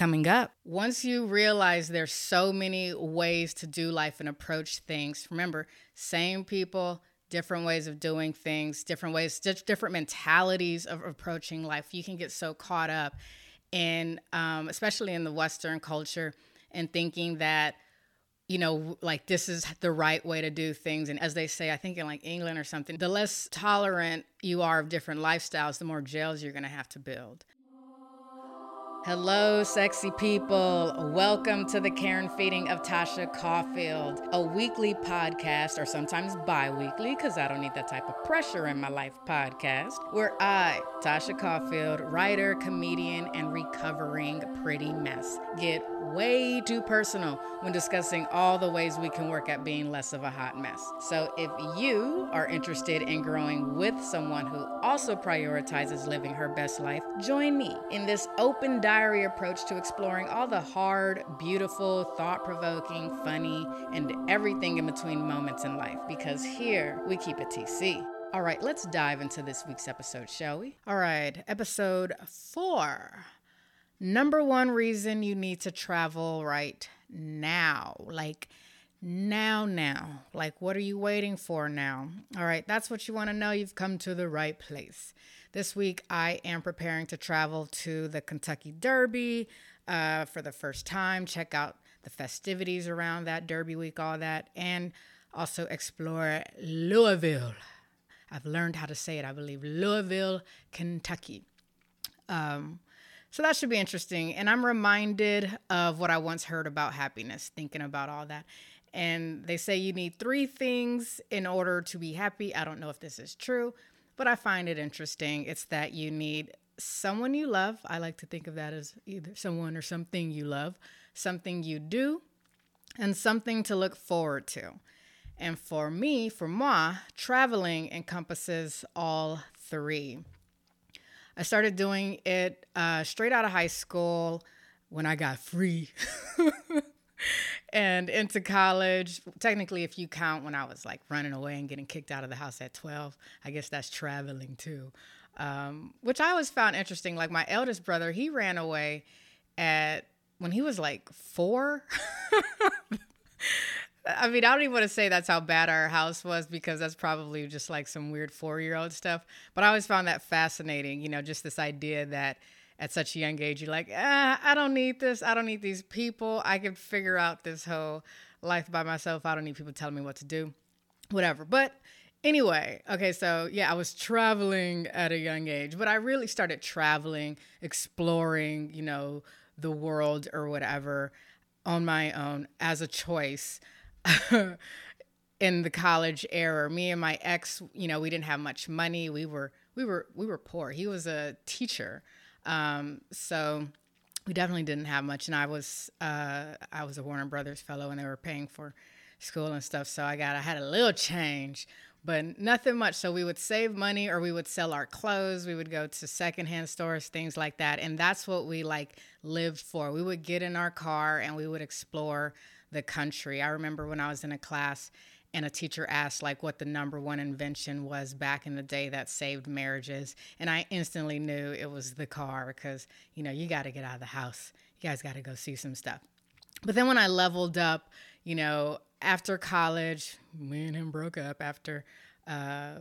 coming up. Once you realize there's so many ways to do life and approach things, remember, same people, different ways of doing things, different ways, different mentalities of approaching life. You can get so caught up in, um, especially in the Western culture, and thinking that you know, like this is the right way to do things. And as they say, I think in like England or something, the less tolerant you are of different lifestyles, the more jails you're going to have to build. Hello, sexy people. Welcome to the Care and Feeding of Tasha Caulfield, a weekly podcast, or sometimes bi weekly, because I don't need that type of pressure in my life podcast, where I, Tasha Caulfield, writer, comedian, and recovering pretty mess, get way too personal when discussing all the ways we can work at being less of a hot mess. So if you are interested in growing with someone who also prioritizes living her best life, join me in this open diary approach to exploring all the hard, beautiful, thought provoking, funny, and everything in between moments in life because here we keep it TC. All right, let's dive into this week's episode, shall we? All right, episode four Number one reason you need to travel right now. Like, now, now. Like, what are you waiting for now? All right, that's what you want to know. You've come to the right place. This week, I am preparing to travel to the Kentucky Derby uh, for the first time, check out the festivities around that Derby week, all that, and also explore Louisville. I've learned how to say it, I believe. Louisville, Kentucky. Um, so that should be interesting. And I'm reminded of what I once heard about happiness, thinking about all that. And they say you need three things in order to be happy. I don't know if this is true, but I find it interesting. It's that you need someone you love. I like to think of that as either someone or something you love, something you do, and something to look forward to. And for me, for moi, traveling encompasses all three. I started doing it uh, straight out of high school when I got free. and into college. Technically, if you count when I was like running away and getting kicked out of the house at 12, I guess that's traveling too. Um, which I always found interesting. Like my eldest brother, he ran away at when he was like four. I mean, I don't even want to say that's how bad our house was because that's probably just like some weird four year old stuff. But I always found that fascinating, you know, just this idea that at such a young age, you're like, ah, I don't need this. I don't need these people. I can figure out this whole life by myself. I don't need people telling me what to do, whatever. But anyway, okay, so yeah, I was traveling at a young age, but I really started traveling, exploring, you know, the world or whatever on my own as a choice. in the college era. Me and my ex, you know, we didn't have much money. We were we were we were poor. He was a teacher, um, so we definitely didn't have much. And I was uh, I was a Warner Brothers fellow, and they were paying for school and stuff. So I got I had a little change, but nothing much. So we would save money, or we would sell our clothes. We would go to secondhand stores, things like that, and that's what we like lived for. We would get in our car and we would explore the country. I remember when I was in a class and a teacher asked like what the number one invention was back in the day that saved marriages and i instantly knew it was the car because you know you got to get out of the house. You guys got to go see some stuff. But then when i leveled up you know after college me and him broke up after uh,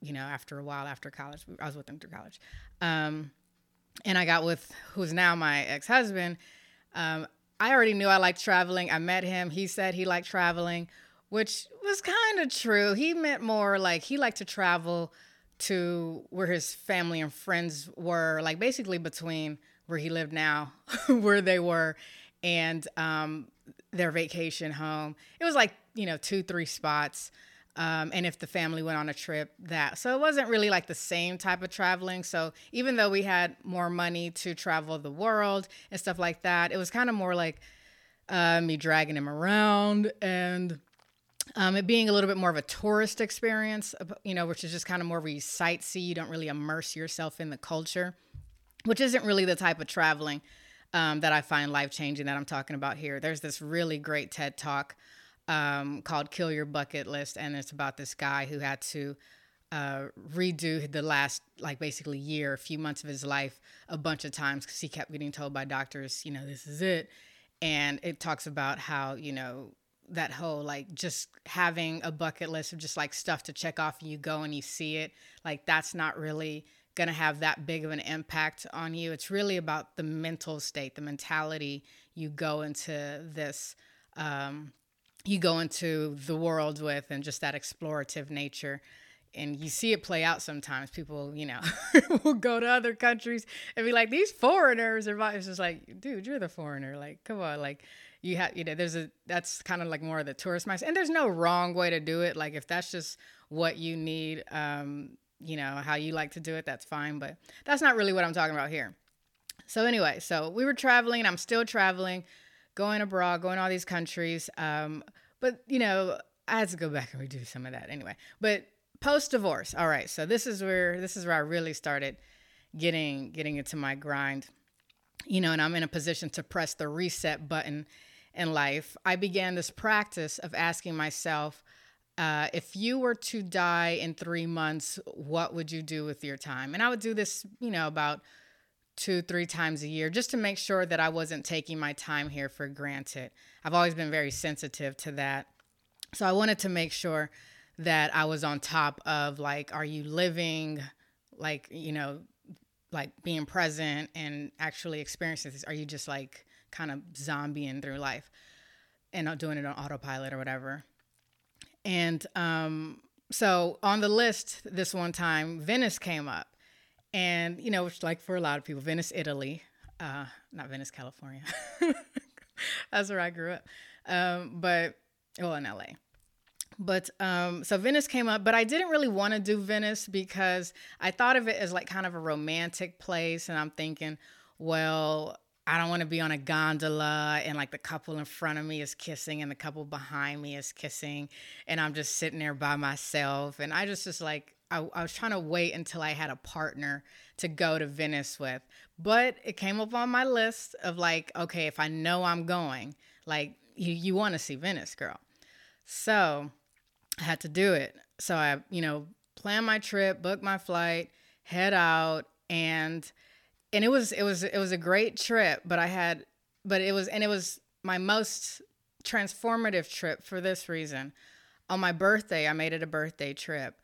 you know after a while after college i was with him through college. Um, and i got with who's now my ex-husband um, I already knew I liked traveling. I met him. He said he liked traveling, which was kind of true. He meant more like he liked to travel to where his family and friends were, like basically between where he lived now, where they were, and um, their vacation home. It was like, you know, two, three spots. Um, and if the family went on a trip, that. So it wasn't really like the same type of traveling. So even though we had more money to travel the world and stuff like that, it was kind of more like uh, me dragging him around and um, it being a little bit more of a tourist experience, you know, which is just kind of more where you sightsee. You don't really immerse yourself in the culture, which isn't really the type of traveling um, that I find life changing that I'm talking about here. There's this really great TED talk um, called Kill Your Bucket List, and it's about this guy who had to uh, redo the last like basically year, a few months of his life a bunch of times because he kept getting told by doctors, you know, this is it. And it talks about how you know that whole like just having a bucket list of just like stuff to check off and you go and you see it like that's not really going to have that big of an impact on you it's really about the mental state the mentality you go into this um, you go into the world with and just that explorative nature and you see it play out sometimes people you know will go to other countries and be like these foreigners are it's just like dude you're the foreigner like come on like you have you know there's a that's kind of like more of the tourist mindset and there's no wrong way to do it like if that's just what you need um you know how you like to do it that's fine but that's not really what i'm talking about here. So anyway so we were traveling i'm still traveling going abroad going all these countries um but you know i had to go back and redo some of that anyway. But post divorce all right so this is where this is where i really started getting getting into my grind. You know and i'm in a position to press the reset button in life, I began this practice of asking myself, uh, if you were to die in three months, what would you do with your time? And I would do this, you know, about two, three times a year just to make sure that I wasn't taking my time here for granted. I've always been very sensitive to that. So I wanted to make sure that I was on top of like, are you living like, you know, like being present and actually experiencing this? Are you just like kind of zombieing through life and not doing it on autopilot or whatever. And um, so on the list this one time, Venice came up. And, you know, which like for a lot of people, Venice, Italy, uh, not Venice, California. That's where I grew up. Um, but, well, in LA. But um, so Venice came up, but I didn't really want to do Venice because I thought of it as like kind of a romantic place. And I'm thinking, well, I don't want to be on a gondola and like the couple in front of me is kissing and the couple behind me is kissing and I'm just sitting there by myself. And I just was like, I, I, was trying to wait until I had a partner to go to Venice with. But it came up on my list of like, okay, if I know I'm going, like, you, you want to see Venice, girl. So I had to do it. So I, you know, plan my trip, book my flight, head out, and and it was it was it was a great trip but i had but it was and it was my most transformative trip for this reason. On my birthday i made it a birthday trip.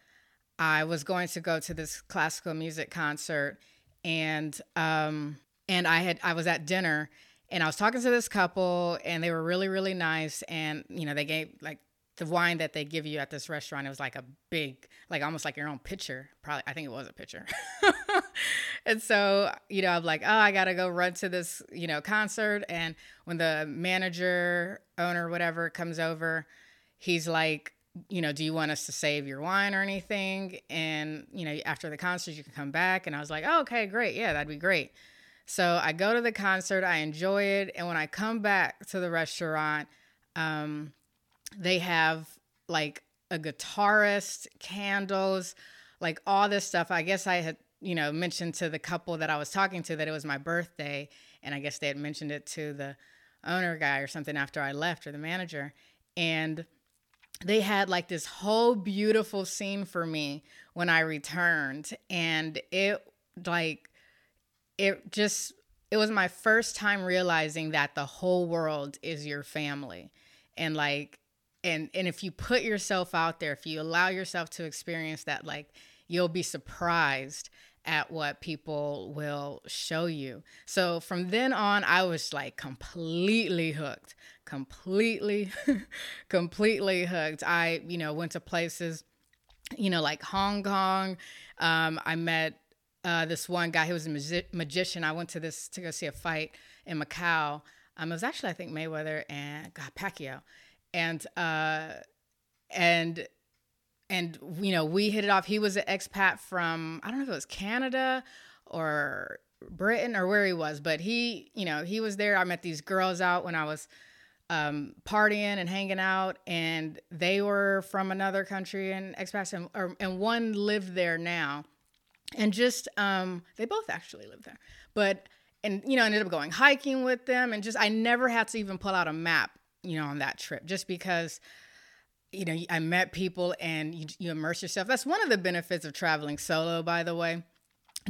I was going to go to this classical music concert and um and i had i was at dinner and i was talking to this couple and they were really really nice and you know they gave like the wine that they give you at this restaurant it was like a big like almost like your own pitcher. Probably i think it was a pitcher. And so you know i'm like oh i gotta go run to this you know concert. And when the manager owner whatever comes over he's like you know do you want us to save your wine or anything? And you know after the concert you can come back. And i was like oh, okay great. Yeah that'd be great. So i go to the concert i enjoy it. And when i come back to the restaurant um, they have like a guitarist, candles, like all this stuff. I guess I had, you know, mentioned to the couple that I was talking to that it was my birthday. And I guess they had mentioned it to the owner guy or something after I left or the manager. And they had like this whole beautiful scene for me when I returned. And it like, it just, it was my first time realizing that the whole world is your family. And like, and and if you put yourself out there if you allow yourself to experience that like you'll be surprised at what people will show you. So from then on i was like completely hooked completely completely hooked. I you know went to places you know like hong kong. Um, i met uh, this one guy who was a magi- magician. I went to this to go see a fight in macau. Um, it was actually i think mayweather and god pacquiao and uh, and and you know we hit it off. He was an expat from I don't know if it was Canada or Britain or where he was, but he you know he was there. I met these girls out when I was um, partying and hanging out, and they were from another country and expats, and, or, and one lived there now, and just um, they both actually lived there, but and you know ended up going hiking with them, and just I never had to even pull out a map you know, on that trip just because you know, I met people and you, you immerse yourself. That's one of the benefits of traveling solo, by the way.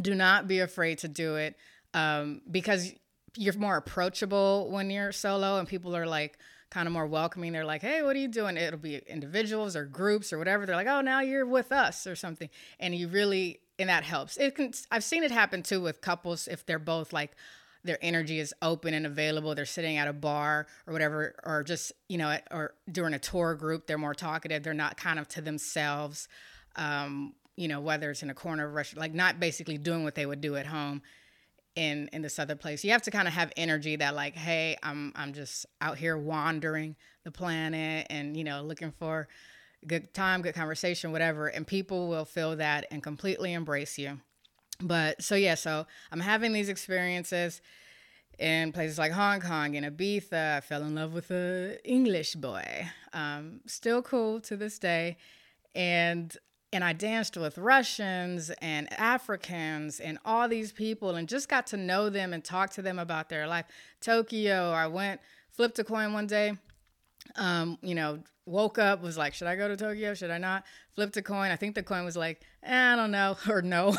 Do not be afraid to do it um, because you're more approachable when you're solo and people are like, kind of more welcoming. They're like, hey, what are you doing? It'll be individuals or groups or whatever. They're like, oh, now you're with us or something. And you really, and that helps. It can, I've seen it happen too with couples if they're both like, their energy is open and available. They're sitting at a bar or whatever, or just, you know, or during a tour group, they're more talkative. They're not kind of to themselves, um, you know, whether it's in a corner of a restaurant, like not basically doing what they would do at home in in this other place. You have to kind of have energy that like, hey, I'm I'm just out here wandering the planet and you know looking for good time, good conversation, whatever, and people will feel that and completely embrace you. But so yeah, so I'm having these experiences in places like Hong Kong and Ibiza. I fell in love with a English boy. Um, still cool to this day, and and I danced with Russians and Africans and all these people and just got to know them and talk to them about their life. Tokyo, I went, flipped a coin one day. Um, you know, woke up, was like, should I go to Tokyo? Should I not? Flipped a coin. I think the coin was like, eh, I don't know, or no.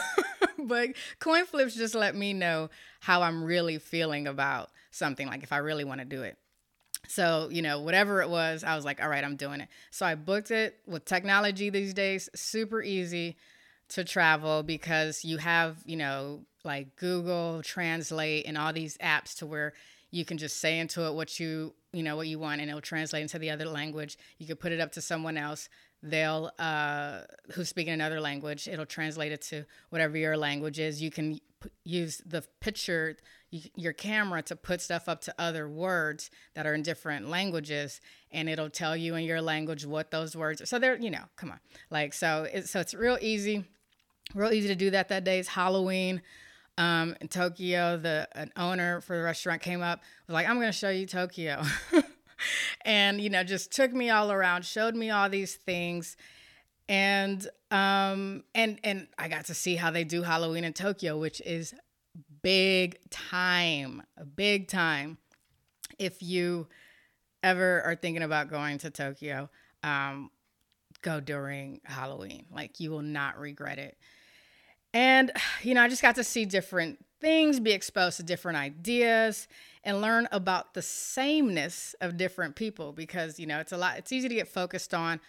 but coin flips just let me know how I'm really feeling about something, like if I really want to do it. So, you know, whatever it was, I was like, all right, I'm doing it. So I booked it with technology these days, super easy to travel because you have, you know, like Google Translate and all these apps to where you can just say into it what you, you know, what you want and it'll translate into the other language. You could put it up to someone else. They'll, uh, who's speaking another language, it'll translate it to whatever your language is. You can p- use the picture your camera to put stuff up to other words that are in different languages and it'll tell you in your language what those words are. So they're you know come on. Like so it's so it's real easy real easy to do that that day. Is halloween um, in tokyo the an owner for the restaurant came up was like i'm going to show you tokyo and you know just took me all around showed me all these things and um and and i got to see how they do halloween in tokyo which is big time, big time. If you ever are thinking about going to Tokyo, um, go during Halloween. Like you will not regret it. And, you know, I just got to see different things, be exposed to different ideas, and learn about the sameness of different people because, you know, it's a lot, it's easy to get focused on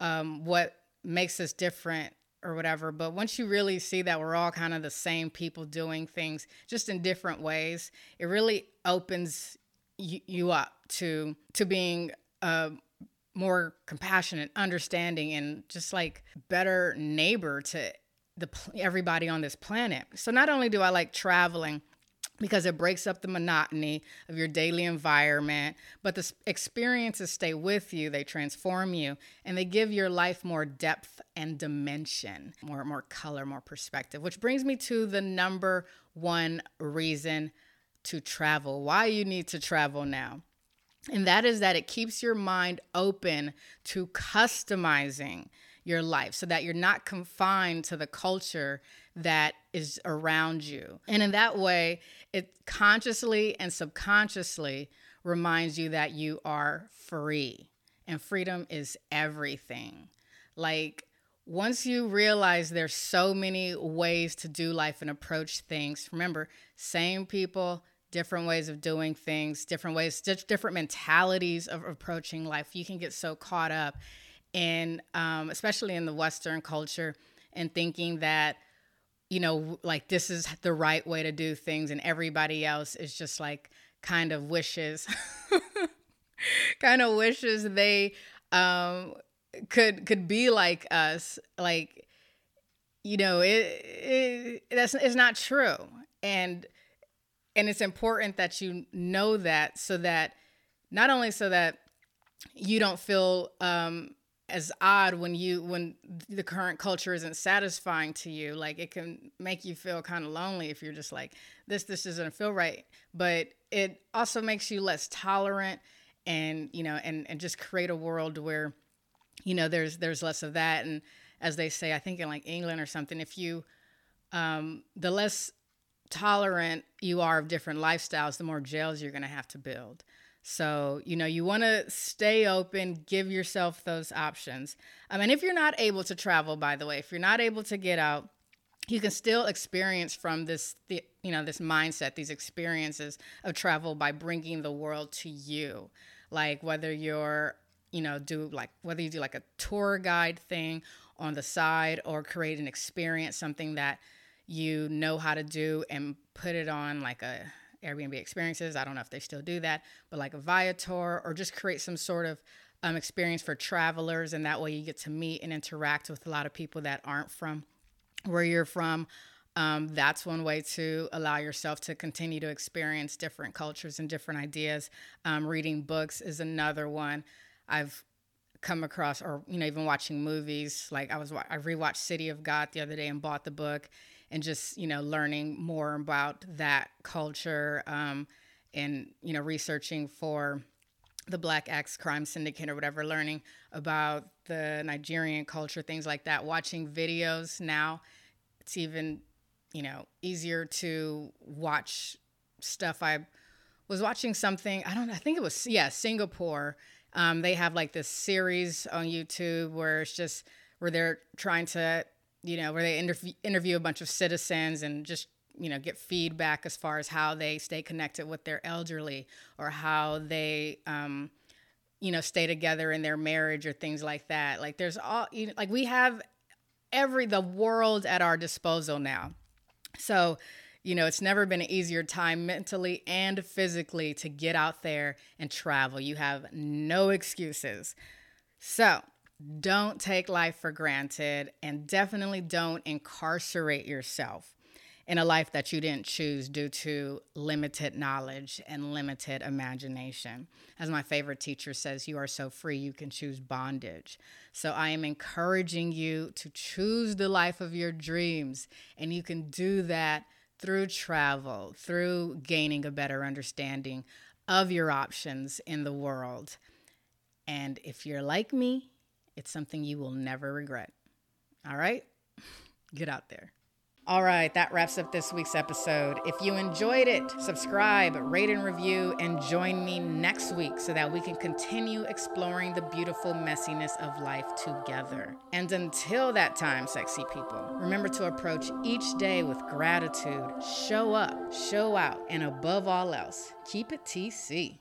um, what makes us different or whatever. But once you really see that we're all kind of the same people doing things just in different ways, it really opens you, you up to to being a more compassionate, understanding, and just like better neighbor to the everybody on this planet. So not only do I like traveling because it breaks up the monotony of your daily environment. But the experiences stay with you, they transform you, and they give your life more depth and dimension, more, more color, more perspective. Which brings me to the number one reason to travel, why you need to travel now. And that is that it keeps your mind open to customizing your life so that you're not confined to the culture that is around you. And in that way, it consciously and subconsciously reminds you that you are free. And freedom is everything. Like, once you realize there's so many ways to do life and approach things, remember, same people, different ways of doing things, different ways, different mentalities of approaching life. You can get so caught up in, um, especially in the Western culture, and thinking that you know, like this is the right way to do things, and everybody else is just like kind of wishes, kind of wishes they um, could could be like us. Like, you know, it, it that's it's not true, and and it's important that you know that so that not only so that you don't feel um, as odd when you when the current culture isn't satisfying to you like it can make you feel kind of lonely if you're just like this this doesn't feel right. But it also makes you less tolerant and you know and and just create a world where you know there's there's less of that. And as they say i think in like england or something if you um the less tolerant you are of different lifestyles the more jails you're going to have to build So, you know, you want to stay open, give yourself those options. I mean, if you're not able to travel, by the way, if you're not able to get out, you can still experience from this, the, you know, this mindset, these experiences of travel by bringing the world to you. Like whether you're, you know, do like whether you do like a tour guide thing on the side or create an experience, something that you know how to do and put it on like a Airbnb experiences. I don't know if they still do that, but like a Viator or just create some sort of um, experience for travelers. And that way you get to meet and interact with a lot of people that aren't from where you're from. Um, that's one way to allow yourself to continue to experience different cultures and different ideas. Um, reading books is another one. I've come across, or you know, even watching movies. Like I was, I rewatched City of God the other day and bought the book, and just you know learning more about that culture um, and you know researching for the Black Axe Crime Syndicate or whatever, learning about the Nigerian culture, things like that. Watching videos now, it's even you know easier to watch stuff. I was watching something. I don't. I think it was yeah Singapore. Um, they have like this series on YouTube where it's just where they're trying to you know, where they interview, interview a bunch of citizens and just, you know, get feedback as far as how they stay connected with their elderly or how they, um, you know, stay together in their marriage or things like that. Like there's all, you know, like we have every, the world at our disposal now. So, you know, it's never been an easier time mentally and physically to get out there and travel. You have no excuses. So, don't take life for granted and definitely don't incarcerate yourself in a life that you didn't choose due to limited knowledge and limited imagination. As my favorite teacher says, you are so free you can choose bondage. So I am encouraging you to choose the life of your dreams, and you can do that through travel, through gaining a better understanding of your options in the world. And if you're like me, it's something you will never regret. All right? Get out there. All right, that wraps up this week's episode. If you enjoyed it, subscribe, rate, and review, and join me next week so that we can continue exploring the beautiful messiness of life together. And until that time, sexy people, remember to approach each day with gratitude, show up, show out, and above all else, keep it TC.